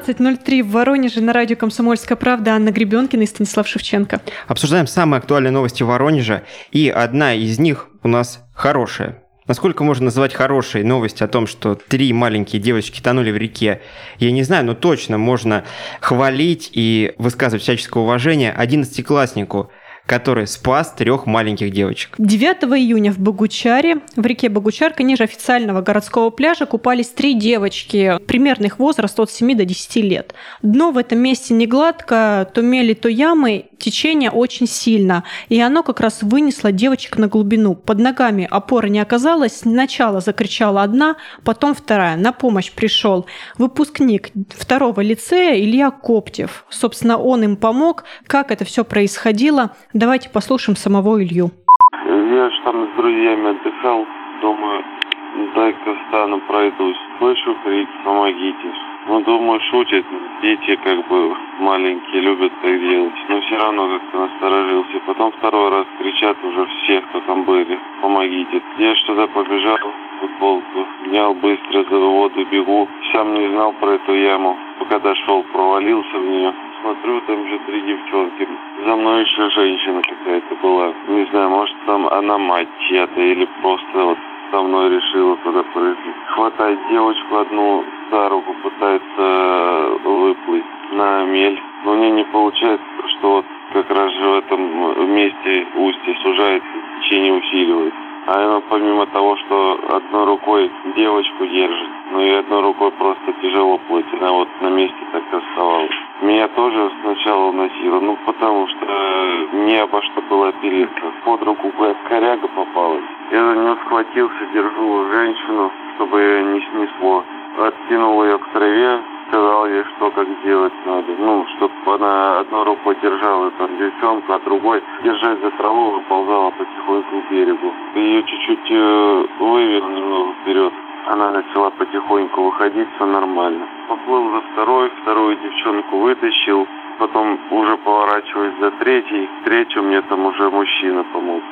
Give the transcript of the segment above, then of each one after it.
19.03 в Воронеже на радио «Комсомольская правда» Анна Гребенкина и Станислав Шевченко. Обсуждаем самые актуальные новости Воронежа, и одна из них у нас хорошая. Насколько можно называть хорошей новость о том, что три маленькие девочки тонули в реке, я не знаю, но точно можно хвалить и высказывать всяческое уважение одиннадцатикласснику, который спас трех маленьких девочек. 9 июня в Богучаре, в реке Богучарка, ниже официального городского пляжа, купались три девочки, примерно их возраст от 7 до 10 лет. Дно в этом месте не гладко, то мели, то ямы, течение очень сильно, и оно как раз вынесло девочек на глубину. Под ногами опоры не оказалось, сначала закричала одна, потом вторая. На помощь пришел выпускник второго лицея Илья Коптев. Собственно, он им помог. Как это все происходило, Давайте послушаем самого Илью. Я же там с друзьями отдыхал, думаю, дай-ка встану, пройдусь. Слышу крик, помогите. Ну, думаю, шутит. Дети как бы маленькие любят так делать. Но все равно как-то насторожился. Потом второй раз кричат уже все, кто там были. Помогите. Я что туда побежал, футболку, снял быстро за воду, бегу. Сам не знал про эту яму. Пока дошел, провалился в нее. Смотрю, там же три девчонки. За мной еще женщина какая-то была. Не знаю, может там она мать чья-то или просто вот со мной решила туда прыгнуть. Хватает девочку одну за руку, пытается э, выплыть на мель. Но мне не получается, что вот как раз же в этом месте устье сужается, течение усиливается. А она помимо того, что одной рукой девочку держит, ну и одной рукой просто тяжело плыть, она вот на месте так оставалась. Меня тоже сначала уносило, ну потому что не обо что было опереться. Под руку коряга попалась. Я за нее схватился, держу женщину, чтобы ее не снесло. Оттянул ее к траве, сказал ей, что как делать надо. Ну, чтобы она одной рукой держала там девчонку, а другой, держать за траву, выползала потихоньку к берегу. Ее чуть-чуть э, вывел вперед. Она начала потихоньку выходить, все нормально. Поплыл за второй, вторую девчонку вытащил. Потом уже поворачиваясь за третий, третью мне там уже мужчина помог.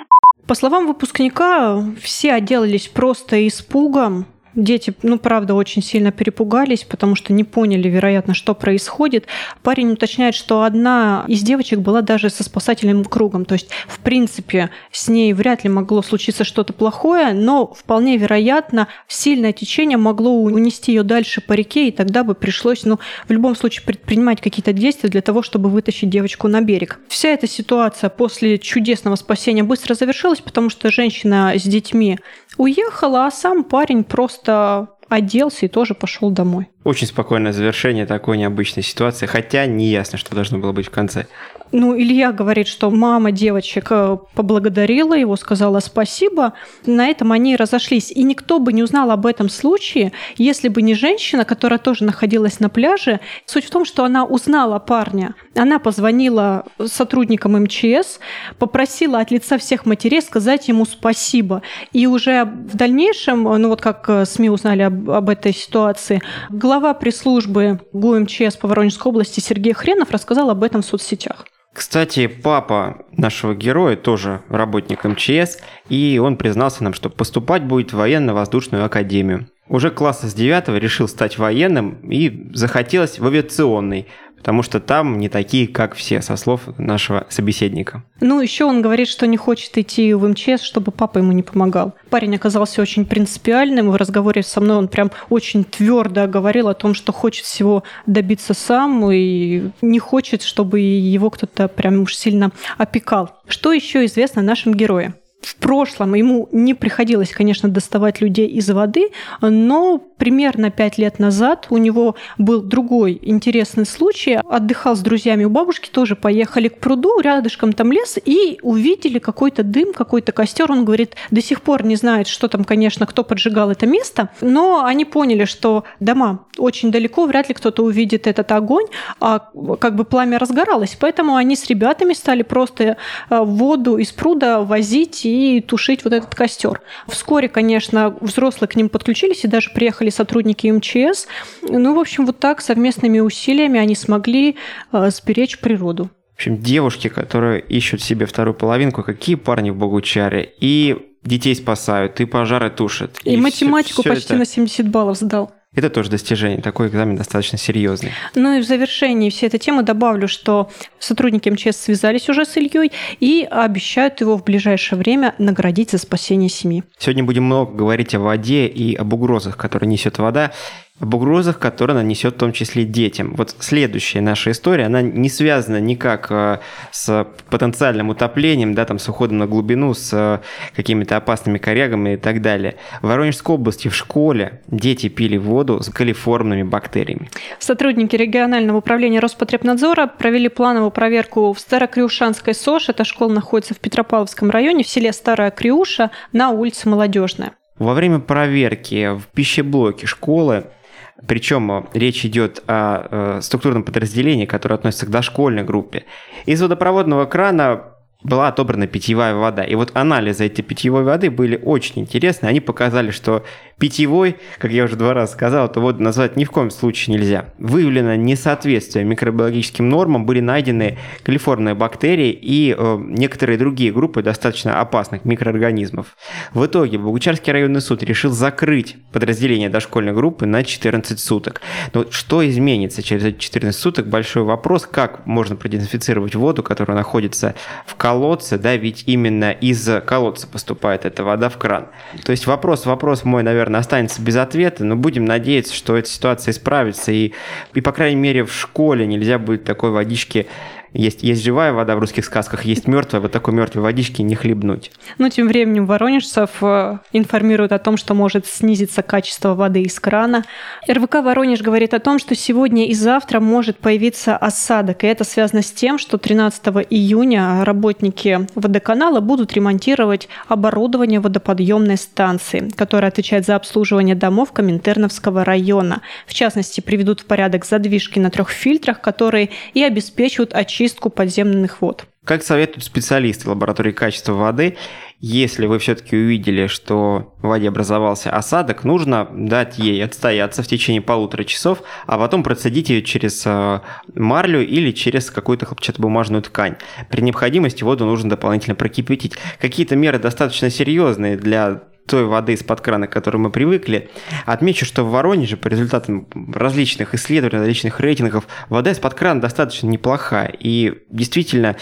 По словам выпускника, все отделались просто испугом, Дети, ну, правда, очень сильно перепугались, потому что не поняли, вероятно, что происходит. Парень уточняет, что одна из девочек была даже со спасательным кругом. То есть, в принципе, с ней вряд ли могло случиться что-то плохое, но вполне вероятно, сильное течение могло унести ее дальше по реке, и тогда бы пришлось, ну, в любом случае предпринимать какие-то действия для того, чтобы вытащить девочку на берег. Вся эта ситуация после чудесного спасения быстро завершилась, потому что женщина с детьми уехала, а сам парень просто оделся и тоже пошел домой. Очень спокойное завершение такой необычной ситуации, хотя не ясно, что должно было быть в конце. Ну, Илья говорит, что мама девочек э, поблагодарила его, сказала спасибо. На этом они разошлись. И никто бы не узнал об этом случае, если бы не женщина, которая тоже находилась на пляже. Суть в том, что она узнала парня. Она позвонила сотрудникам МЧС, попросила от лица всех матерей сказать ему спасибо. И уже в дальнейшем, ну вот как э, СМИ узнали об, об этой ситуации, глава пресс-службы ГУМЧС по Воронежской области Сергей Хренов рассказал об этом в соцсетях. Кстати, папа нашего героя тоже работник МЧС, и он признался нам, что поступать будет в военно-воздушную академию. Уже класса с 9 решил стать военным и захотелось в авиационный, потому что там не такие, как все, со слов нашего собеседника. Ну, еще он говорит, что не хочет идти в МЧС, чтобы папа ему не помогал. Парень оказался очень принципиальным. В разговоре со мной он прям очень твердо говорил о том, что хочет всего добиться сам и не хочет, чтобы его кто-то прям уж сильно опекал. Что еще известно о нашем герое? В прошлом ему не приходилось, конечно, доставать людей из воды, но примерно пять лет назад у него был другой интересный случай. Отдыхал с друзьями у бабушки, тоже поехали к пруду, рядышком там лес, и увидели какой-то дым, какой-то костер. Он говорит, до сих пор не знает, что там, конечно, кто поджигал это место, но они поняли, что дома очень далеко, вряд ли кто-то увидит этот огонь, а как бы пламя разгоралось. Поэтому они с ребятами стали просто э, воду из пруда возить и тушить вот этот костер. Вскоре, конечно, взрослые к ним подключились и даже приехали сотрудники МЧС. Ну, в общем, вот так совместными усилиями они смогли э, сберечь природу. В общем, девушки, которые ищут себе вторую половинку, какие парни в Богучаре. И детей спасают, и пожары тушат. И, и математику все, все почти это... на 70 баллов сдал. Это тоже достижение. Такой экзамен достаточно серьезный. Ну и в завершении всей этой темы добавлю, что сотрудники МЧС связались уже с Ильей и обещают его в ближайшее время наградить за спасение семьи. Сегодня будем много говорить о воде и об угрозах, которые несет вода об угрозах, которые она несет в том числе детям. Вот следующая наша история, она не связана никак э, с потенциальным утоплением, да, там, с уходом на глубину, с э, какими-то опасными корягами и так далее. В Воронежской области в школе дети пили воду с калиформными бактериями. Сотрудники регионального управления Роспотребнадзора провели плановую проверку в Старокриушанской СОЖ. Эта школа находится в Петропавловском районе, в селе Старая Криуша, на улице Молодежная. Во время проверки в пищеблоке школы причем э, речь идет о э, структурном подразделении, которое относится к дошкольной группе. Из водопроводного крана была отобрана питьевая вода. И вот анализы этой питьевой воды были очень интересны. Они показали, что питьевой, как я уже два раза сказал, эту воду назвать ни в коем случае нельзя. Выявлено несоответствие микробиологическим нормам, были найдены калифорные бактерии и э, некоторые другие группы достаточно опасных микроорганизмов. В итоге Богучарский районный суд решил закрыть подразделение дошкольной группы на 14 суток. Но что изменится через эти 14 суток? Большой вопрос, как можно продезинфицировать воду, которая находится в колодце, да, ведь именно из колодца поступает эта вода в кран. То есть вопрос, вопрос мой, наверное, останется без ответа, но будем надеяться, что эта ситуация исправится, и, и по крайней мере, в школе нельзя будет такой водички есть, есть живая вода в русских сказках, есть мертвая, вот такой мертвой водички не хлебнуть. Ну, тем временем воронежцев э, информируют о том, что может снизиться качество воды из крана. РВК «Воронеж» говорит о том, что сегодня и завтра может появиться осадок, и это связано с тем, что 13 июня работники водоканала будут ремонтировать оборудование водоподъемной станции, которая отвечает за обслуживание домов Коминтерновского района. В частности, приведут в порядок задвижки на трех фильтрах, которые и обеспечивают очистку очистку подземных вод. Как советуют специалисты лаборатории качества воды, если вы все-таки увидели, что в воде образовался осадок, нужно дать ей отстояться в течение полутора часов, а потом процедить ее через э, марлю или через какую-то хлопчатобумажную ткань. При необходимости воду нужно дополнительно прокипятить. Какие-то меры достаточно серьезные для той воды из-под крана, к которой мы привыкли. Отмечу, что в Воронеже по результатам различных исследований, различных рейтингов, вода из-под крана достаточно неплохая. И действительно,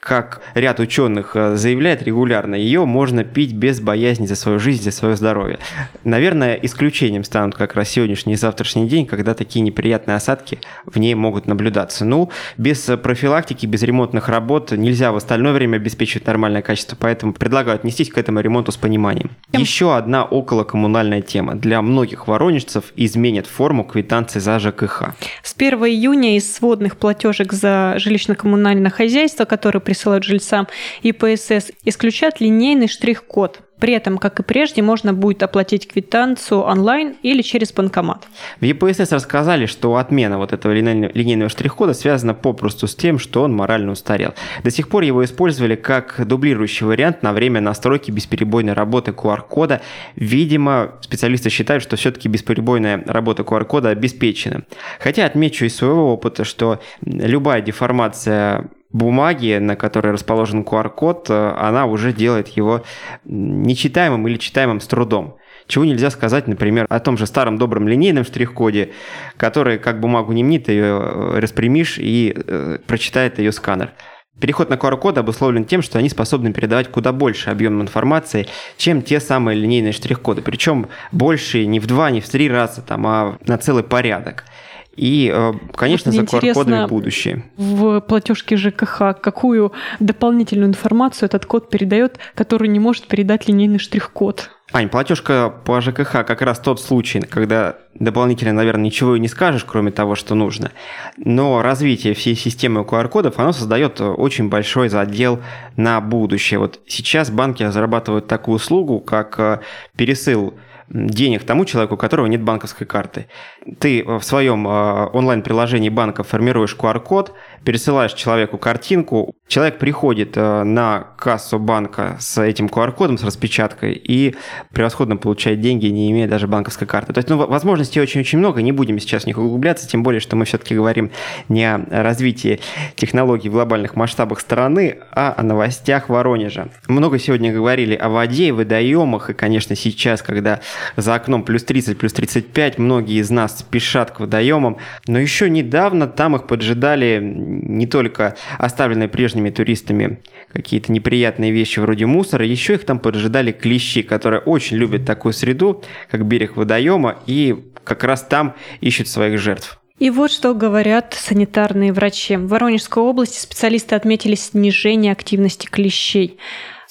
как ряд ученых э, заявляет регулярно, ее можно пить без боязни за свою жизнь, за свое здоровье. Наверное, исключением станут как раз сегодняшний и завтрашний день, когда такие неприятные осадки в ней могут наблюдаться. Ну, без профилактики, без ремонтных работ нельзя в остальное время обеспечивать нормальное качество, поэтому предлагаю отнестись к этому ремонту с пониманием еще одна околокоммунальная тема. Для многих воронежцев изменит форму квитанции за ЖКХ. С 1 июня из сводных платежек за жилищно-коммунальное хозяйство, которые присылают жильцам, ИПСС исключат линейный штрих-код – при этом, как и прежде, можно будет оплатить квитанцию онлайн или через банкомат. В ЕПСС рассказали, что отмена вот этого линейного штрих-кода связана попросту с тем, что он морально устарел. До сих пор его использовали как дублирующий вариант на время настройки бесперебойной работы QR-кода. Видимо, специалисты считают, что все-таки бесперебойная работа QR-кода обеспечена. Хотя отмечу из своего опыта, что любая деформация бумаги, на которой расположен QR-код, э, она уже делает его нечитаемым или читаемым с трудом. Чего нельзя сказать, например, о том же старом добром линейном штрих-коде, который как бумагу не мнит, ее э, распрямишь и э, прочитает ее сканер. Переход на QR-коды обусловлен тем, что они способны передавать куда больше объем информации, чем те самые линейные штрих-коды. Причем больше не в два, не в три раза, там, а на целый порядок. И, э, конечно, вот за QR-кодами будущее. В платежке ЖКХ какую дополнительную информацию этот код передает, который не может передать линейный штрих-код? Ань, платежка по ЖКХ как раз тот случай, когда дополнительно, наверное, ничего и не скажешь, кроме того, что нужно. Но развитие всей системы QR-кодов, оно создает очень большой задел на будущее. Вот сейчас банки разрабатывают такую услугу, как э, пересыл денег тому человеку, у которого нет банковской карты. Ты в своем э, онлайн-приложении банка формируешь QR-код, пересылаешь человеку картинку, человек приходит э, на кассу банка с этим QR-кодом, с распечаткой и превосходно получает деньги, не имея даже банковской карты. То есть, ну, возможностей очень-очень много, не будем сейчас в них углубляться, тем более, что мы все-таки говорим не о развитии технологий в глобальных масштабах страны, а о новостях Воронежа. Много сегодня говорили о воде водоемах, и, конечно, сейчас, когда за окном плюс 30, плюс 35, многие из нас спешат к водоемам, но еще недавно там их поджидали не только оставленные прежними туристами какие-то неприятные вещи вроде мусора, еще их там поджидали клещи, которые очень любят такую среду, как берег водоема, и как раз там ищут своих жертв. И вот что говорят санитарные врачи. В Воронежской области специалисты отметили снижение активности клещей.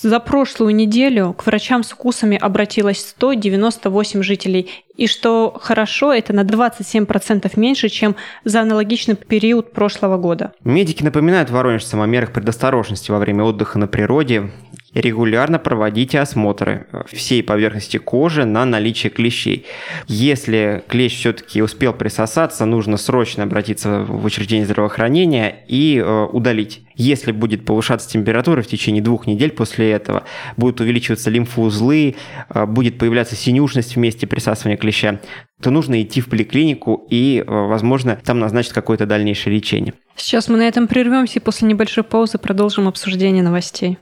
За прошлую неделю к врачам с укусами обратилось 198 жителей. И что хорошо, это на 27% меньше, чем за аналогичный период прошлого года. Медики напоминают воронежцам о мерах предосторожности во время отдыха на природе регулярно проводите осмотры всей поверхности кожи на наличие клещей. Если клещ все-таки успел присосаться, нужно срочно обратиться в учреждение здравоохранения и э, удалить. Если будет повышаться температура в течение двух недель после этого, будут увеличиваться лимфоузлы, э, будет появляться синюшность в месте присасывания клеща, то нужно идти в поликлинику и, э, возможно, там назначат какое-то дальнейшее лечение. Сейчас мы на этом прервемся и после небольшой паузы продолжим обсуждение новостей.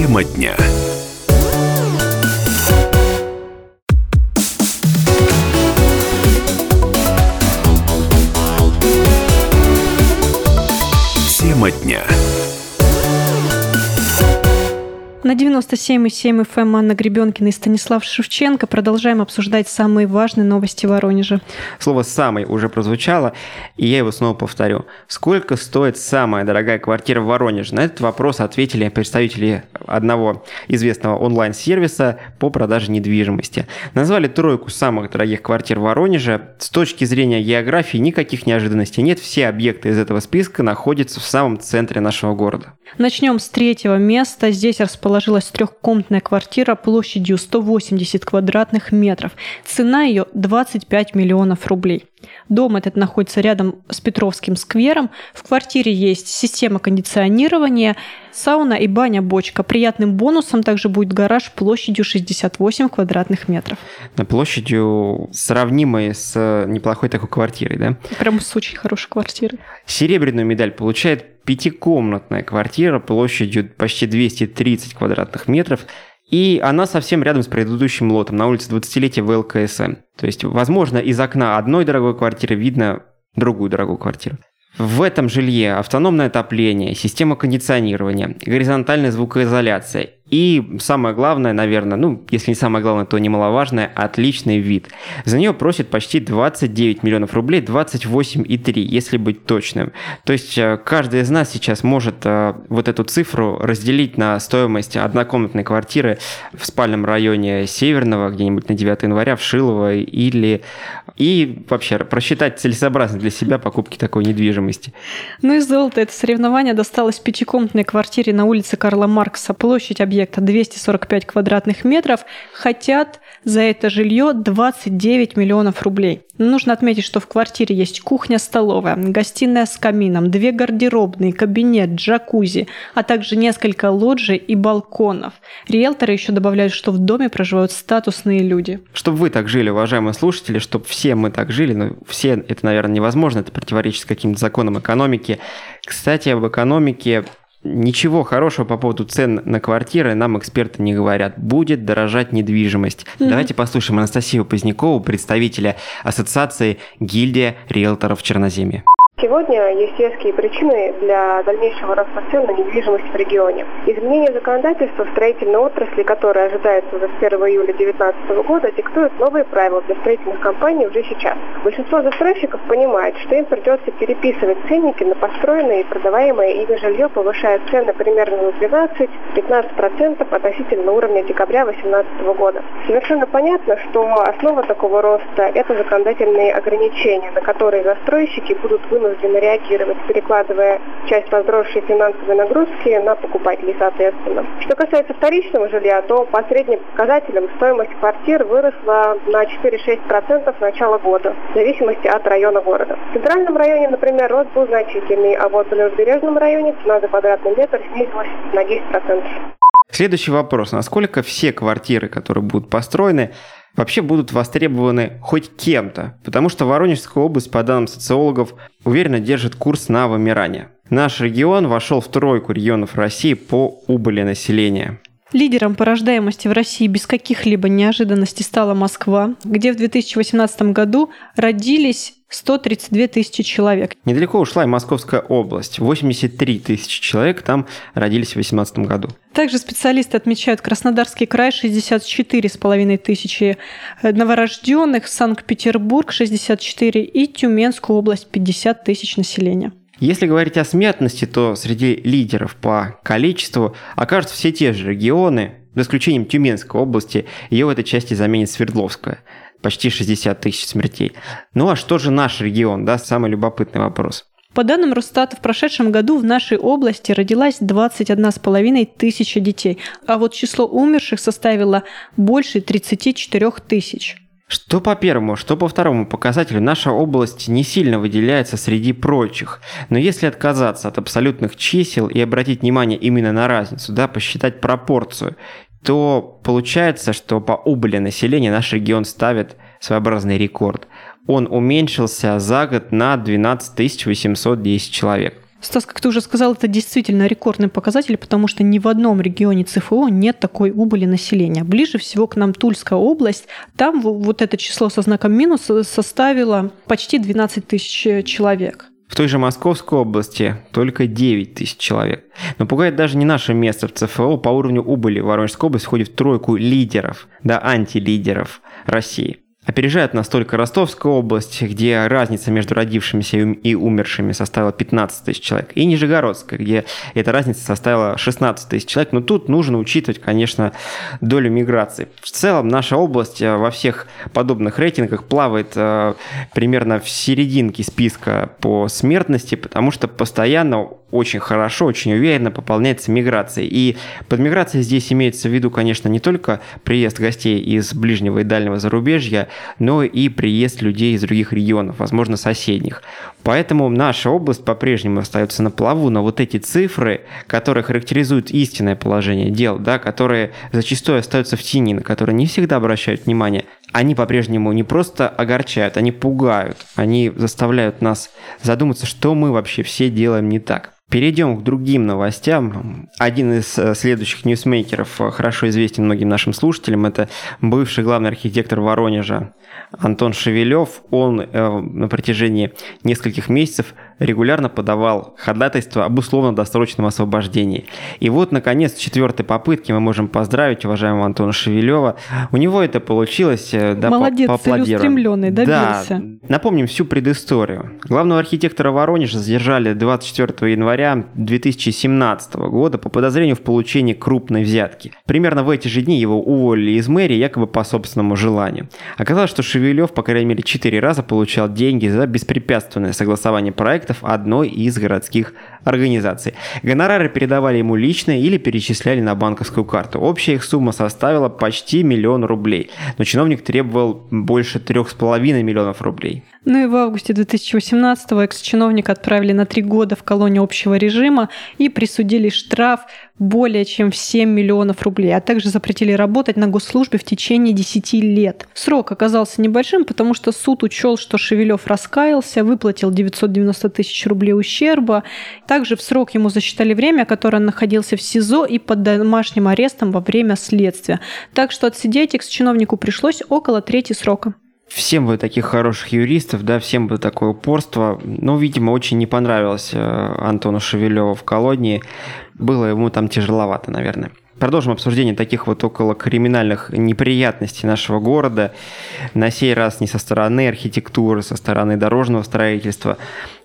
Тема дня. Тема дня. На 97,7 FM Анна Гребенкина и Станислав Шевченко продолжаем обсуждать самые важные новости Воронежа. Слово «самый» уже прозвучало, и я его снова повторю. Сколько стоит самая дорогая квартира в Воронеже? На этот вопрос ответили представители одного известного онлайн-сервиса по продаже недвижимости. Назвали тройку самых дорогих квартир в Воронеже. С точки зрения географии никаких неожиданностей нет. Все объекты из этого списка находятся в самом центре нашего города. Начнем с третьего места. Здесь расположилась трехкомнатная квартира площадью 180 квадратных метров. Цена ее 25 миллионов рублей. Дом этот находится рядом с Петровским сквером. В квартире есть система кондиционирования, сауна и баня-бочка. Приятным бонусом также будет гараж площадью 68 квадратных метров. На площадью сравнимой с неплохой такой квартирой, да? Прям с очень хорошей квартирой. Серебряную медаль получает пятикомнатная квартира площадью почти 230 квадратных метров. И она совсем рядом с предыдущим лотом, на улице 20-летия ВЛКСМ. То есть, возможно, из окна одной дорогой квартиры видно другую дорогую квартиру. В этом жилье автономное отопление, система кондиционирования, горизонтальная звукоизоляция и самое главное, наверное, ну, если не самое главное, то немаловажное, отличный вид. За нее просят почти 29 миллионов рублей, 28,3, если быть точным. То есть э, каждый из нас сейчас может э, вот эту цифру разделить на стоимость однокомнатной квартиры в спальном районе Северного, где-нибудь на 9 января, в Шилово, или и вообще просчитать целесообразность для себя покупки такой недвижимости. Ну и золото. Это соревнование досталось пятикомнатной квартире на улице Карла Маркса. Площадь объекта объекта 245 квадратных метров, хотят за это жилье 29 миллионов рублей. Нужно отметить, что в квартире есть кухня-столовая, гостиная с камином, две гардеробные, кабинет, джакузи, а также несколько лоджий и балконов. Риэлторы еще добавляют, что в доме проживают статусные люди. Чтобы вы так жили, уважаемые слушатели, чтобы все мы так жили, но все это, наверное, невозможно, это противоречит каким-то законам экономики. Кстати, об экономике Ничего хорошего по поводу цен на квартиры нам эксперты не говорят. Будет дорожать недвижимость. Mm-hmm. Давайте послушаем Анастасию Позднякову, представителя Ассоциации гильдия риэлторов Черноземья. Сегодня есть веские причины для дальнейшего роста цен на недвижимость в регионе. Изменение законодательства в строительной отрасли, которое ожидается уже с 1 июля 2019 года, диктует новые правила для строительных компаний уже сейчас. Большинство застройщиков понимает, что им придется переписывать ценники на построенное и продаваемое ими жилье, повышая цены примерно на 12-15% относительно уровня декабря 2018 года. Совершенно понятно, что основа такого роста – это законодательные ограничения, на которые застройщики будут вынуждены вынуждены реагировать, перекладывая часть возросшей финансовой нагрузки на покупателей соответственно. Что касается вторичного жилья, то по средним показателям стоимость квартир выросла на 4-6% с начала года, в зависимости от района города. В центральном районе, например, рост был значительный, а вот в левобережном районе цена за квадратный метр снизилась на 10%. Следующий вопрос. Насколько все квартиры, которые будут построены, вообще будут востребованы хоть кем-то, потому что Воронежская область, по данным социологов, уверенно держит курс на вымирание. Наш регион вошел в тройку регионов России по убыли населения. Лидером по рождаемости в России без каких-либо неожиданностей стала Москва, где в 2018 году родились 132 тысячи человек. Недалеко ушла и Московская область. 83 тысячи человек там родились в 2018 году. Также специалисты отмечают Краснодарский край 64,5 тысячи новорожденных, Санкт-Петербург 64 и Тюменскую область 50 тысяч населения. Если говорить о смертности, то среди лидеров по количеству окажутся все те же регионы, за исключением Тюменской области, ее в этой части заменит Свердловская. Почти 60 тысяч смертей. Ну а что же наш регион, да, самый любопытный вопрос. По данным Росстата, в прошедшем году в нашей области родилась 21,5 тысячи детей, а вот число умерших составило больше 34 тысяч. Что по первому, что по второму показателю, наша область не сильно выделяется среди прочих. Но если отказаться от абсолютных чисел и обратить внимание именно на разницу, да, посчитать пропорцию, то получается, что по убыли населения наш регион ставит своеобразный рекорд. Он уменьшился за год на 12 810 человек. Стас, как ты уже сказал, это действительно рекордный показатель, потому что ни в одном регионе ЦФО нет такой убыли населения. Ближе всего к нам Тульская область. Там вот это число со знаком минус составило почти 12 тысяч человек. В той же Московской области только 9 тысяч человек. Но пугает даже не наше место в ЦФО по уровню убыли. Воронежская область входит в тройку лидеров, да, антилидеров России. Опережает нас только Ростовская область, где разница между родившимися и умершими составила 15 тысяч человек, и Нижегородская, где эта разница составила 16 тысяч человек. Но тут нужно учитывать, конечно, долю миграции. В целом наша область э, во всех подобных рейтингах плавает э, примерно в серединке списка по смертности, потому что постоянно очень хорошо, очень уверенно пополняется миграцией. И под миграцией здесь имеется в виду, конечно, не только приезд гостей из ближнего и дальнего зарубежья, но и приезд людей из других регионов, возможно, соседних. Поэтому наша область по-прежнему остается на плаву, но вот эти цифры, которые характеризуют истинное положение дел, да, которые зачастую остаются в тени, на которые не всегда обращают внимание, они по-прежнему не просто огорчают, они пугают, они заставляют нас задуматься, что мы вообще все делаем не так. Перейдем к другим новостям. Один из э, следующих ньюсмейкеров э, хорошо известен многим нашим слушателям. Это бывший главный архитектор Воронежа Антон Шевелев. Он э, на протяжении нескольких месяцев регулярно подавал ходатайство об условно-досрочном освобождении. И вот, наконец, с четвертой попытки мы можем поздравить уважаемого Антона Шевелева. У него это получилось. Да, Молодец, целеустремленный, добился. Да. Напомним всю предысторию. Главного архитектора Воронежа задержали 24 января 2017 года по подозрению в получении крупной взятки. Примерно в эти же дни его уволили из мэрии якобы по собственному желанию. Оказалось, что Шевелев, по крайней мере, четыре раза получал деньги за беспрепятственное согласование проектов одной из городских организаций. Гонорары передавали ему лично или перечисляли на банковскую карту. Общая их сумма составила почти миллион рублей, но чиновник требовал больше трех с половиной миллионов рублей. Ну и в августе 2018-го экс-чиновника отправили на три года в колонию общего режима и присудили штраф более чем в 7 миллионов рублей, а также запретили работать на госслужбе в течение 10 лет. Срок оказался небольшим, потому что суд учел, что Шевелев раскаялся, выплатил 990 тысяч рублей ущерба. Также в срок ему засчитали время, которое он находился в СИЗО и под домашним арестом во время следствия. Так что отсидеть экс-чиновнику пришлось около трети срока. Всем бы таких хороших юристов, да, всем бы такое упорство. Ну, видимо, очень не понравилось э, Антону Шевелеву в колонии. Было ему там тяжеловато, наверное. Продолжим обсуждение таких вот около криминальных неприятностей нашего города. На сей раз не со стороны архитектуры, со стороны дорожного строительства.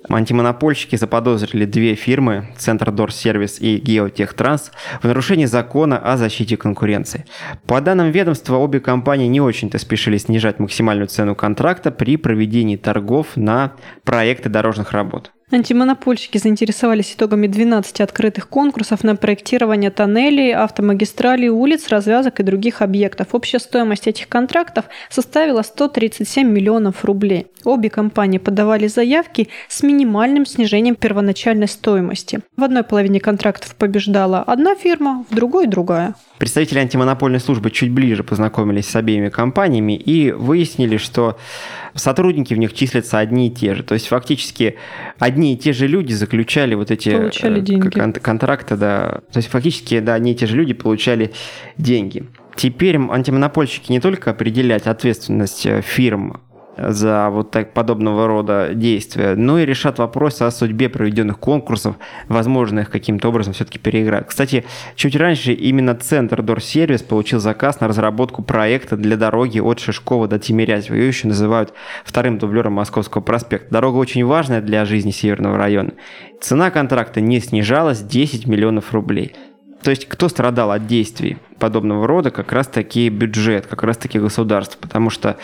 Антимонопольщики заподозрили две фирмы, Центр Дор Сервис и Геотехтранс, в нарушении закона о защите конкуренции. По данным ведомства, обе компании не очень-то спешили снижать максимальную цену контракта при проведении торгов на проекты дорожных работ. Антимонопольщики заинтересовались итогами 12 открытых конкурсов на проектирование тоннелей, автомагистралей, улиц, развязок и других объектов. Общая стоимость этих контрактов составила 137 миллионов рублей. Обе компании подавали заявки с минимальным снижением первоначальной стоимости. В одной половине контрактов побеждала одна фирма, в другой – другая. Представители антимонопольной службы чуть ближе познакомились с обеими компаниями и выяснили, что сотрудники в них числятся одни и те же. То есть фактически один одни и те же люди заключали вот эти Получали э, деньги. кон- контракты, да. То есть фактически, да, одни и те же люди получали деньги. Теперь антимонопольщики не только определять ответственность э, фирм за вот так подобного рода действия, но и решат вопрос о судьбе проведенных конкурсов, возможно их каким-то образом все-таки переиграть. Кстати, чуть раньше именно Центр Дорсервис получил заказ на разработку проекта для дороги от Шишкова до Тимирязева. Ее еще называют вторым дублером Московского проспекта. Дорога очень важная для жизни Северного района. Цена контракта не снижалась 10 миллионов рублей. То есть кто страдал от действий подобного рода, как раз таки бюджет, как раз таки государство. Потому что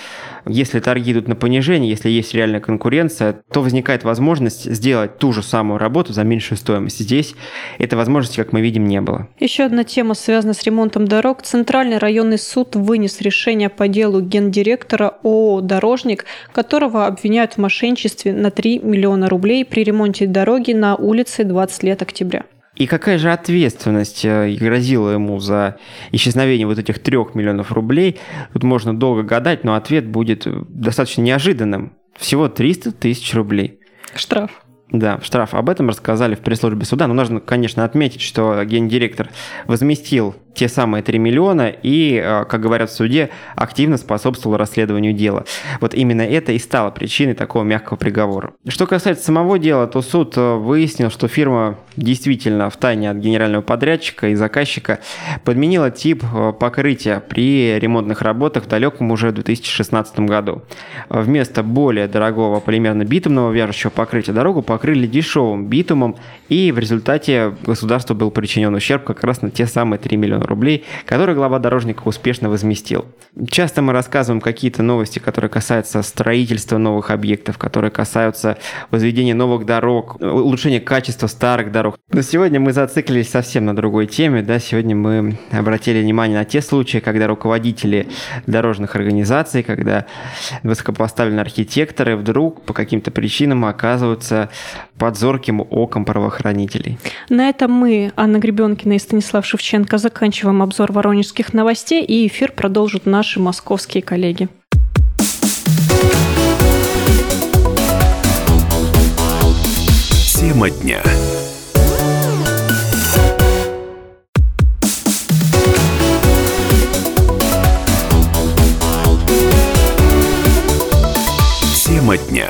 если торги идут на понижение, если есть реальная конкуренция, то возникает возможность сделать ту же самую работу за меньшую стоимость. Здесь этой возможности, как мы видим, не было. Еще одна тема, связанная с ремонтом дорог. Центральный районный суд вынес решение по делу гендиректора ООО «Дорожник», которого обвиняют в мошенничестве на 3 миллиона рублей при ремонте дороги на улице 20 лет октября. И какая же ответственность э, грозила ему за исчезновение вот этих трех миллионов рублей? Тут можно долго гадать, но ответ будет э, достаточно неожиданным. Всего 300 тысяч рублей. Штраф. Да, штраф. Об этом рассказали в пресс-службе суда. Но нужно, конечно, отметить, что гендиректор возместил те самые 3 миллиона и, э, как говорят в суде, активно способствовал расследованию дела. Вот именно это и стало причиной такого мягкого приговора. Что касается самого дела, то суд э, выяснил, что фирма действительно в тайне от генерального подрядчика и заказчика подменила тип э, покрытия при ремонтных работах в далеком уже 2016 году. Вместо более дорогого полимерно-битумного вяжущего покрытия дорогу покрыли дешевым битумом, и в результате государству был причинен ущерб как раз на те самые 3 миллиона рублей, которые глава дорожника успешно возместил. Часто мы рассказываем какие-то новости, которые касаются строительства новых объектов, которые касаются возведения новых дорог, улучшения качества старых дорог. Но сегодня мы зациклились совсем на другой теме. Да? Сегодня мы обратили внимание на те случаи, когда руководители дорожных организаций, когда высокопоставленные архитекторы вдруг по каким-то причинам оказываются под зорким оком правоохранителей. На этом мы, Анна Гребенкина и Станислав Шевченко, заканчиваем обзор воронежских новостей, и эфир продолжат наши московские коллеги. Тема дня. Тема дня.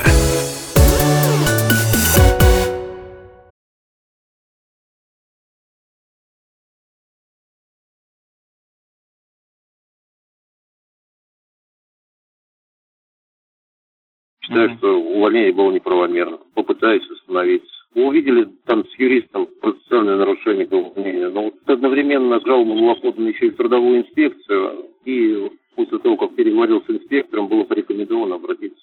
Считаю, что увольнение было неправомерно. Попытаюсь остановить. Мы увидели там с юристом процессуальное нарушение по увольнению, но вот одновременно была подана еще и трудовую инспекцию, и после того, как переговорил с инспектором, было порекомендовано обратиться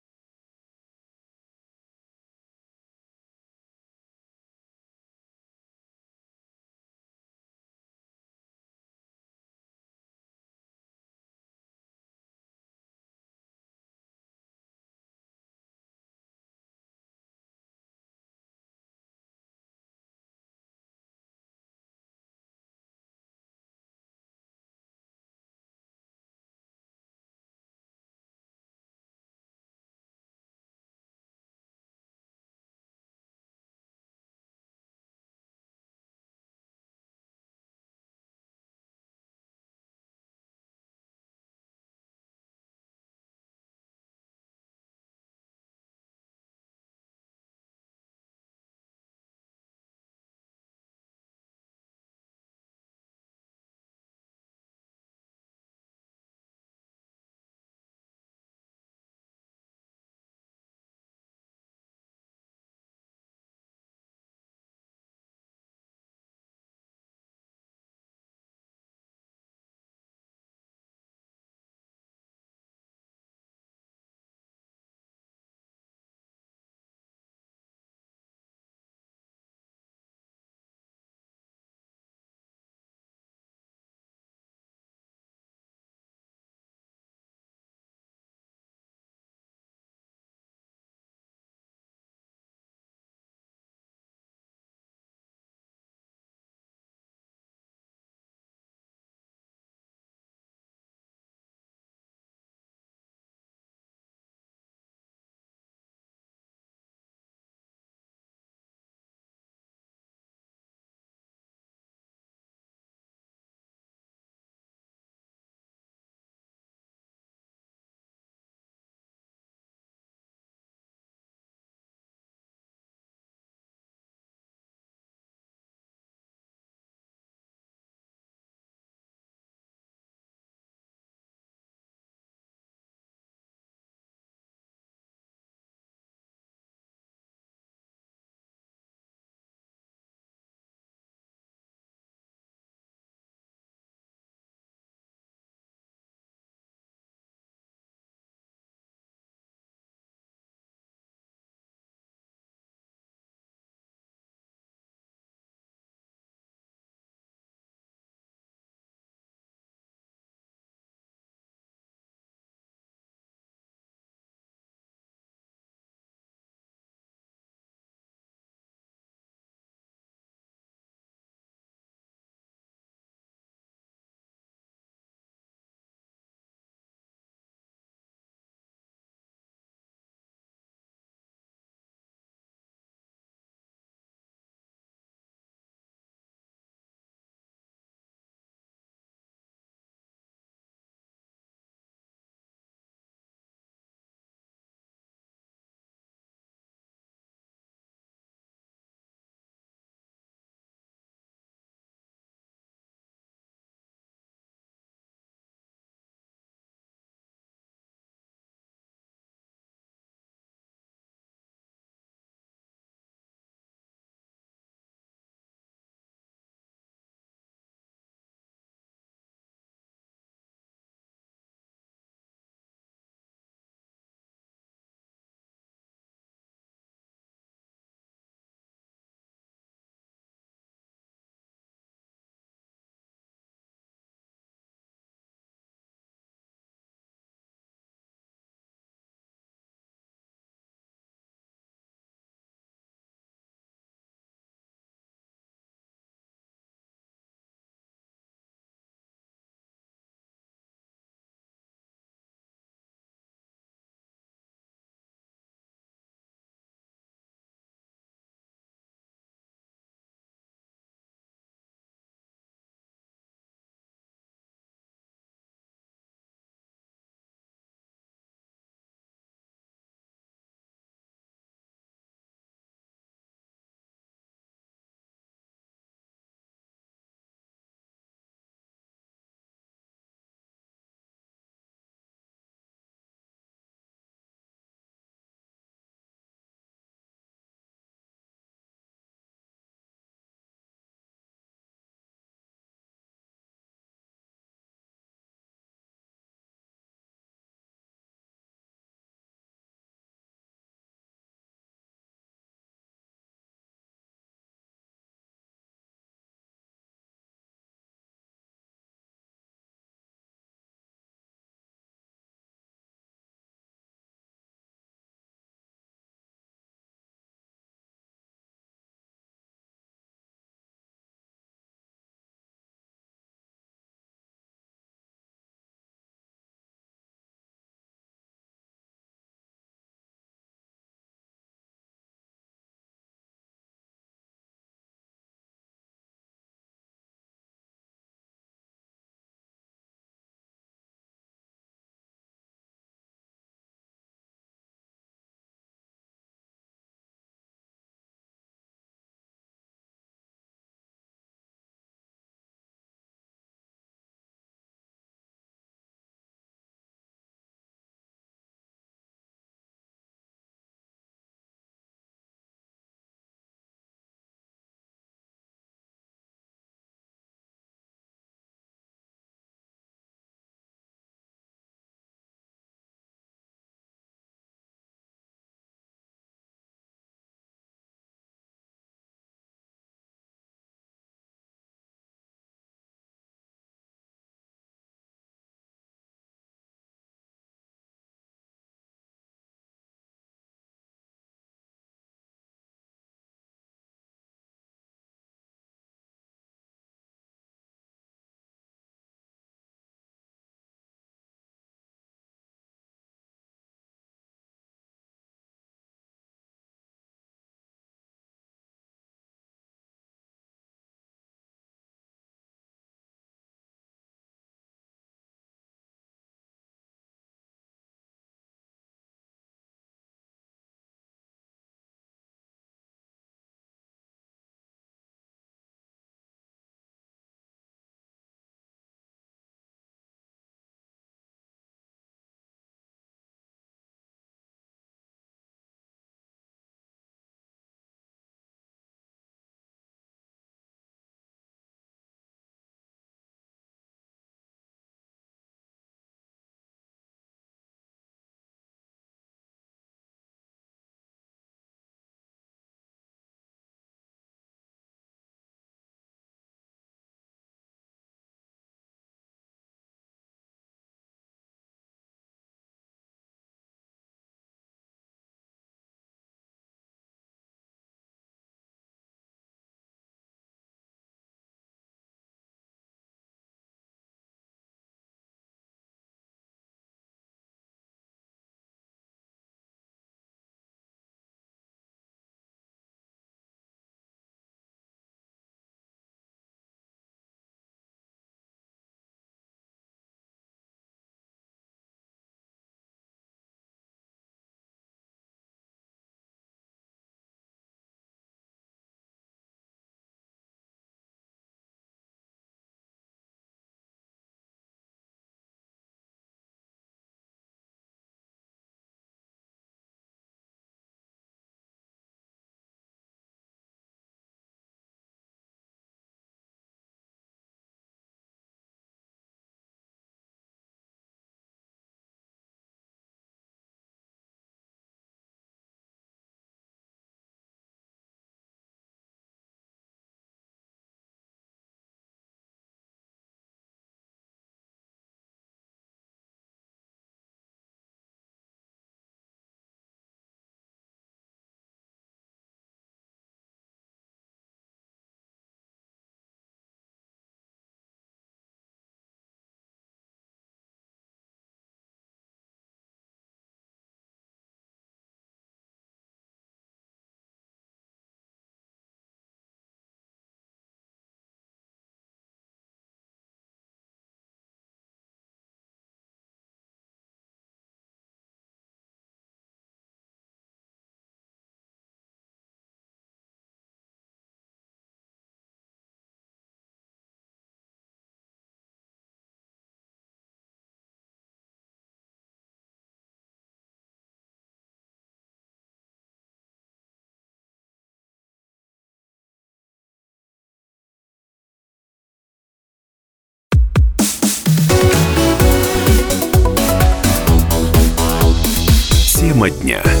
Тема дня.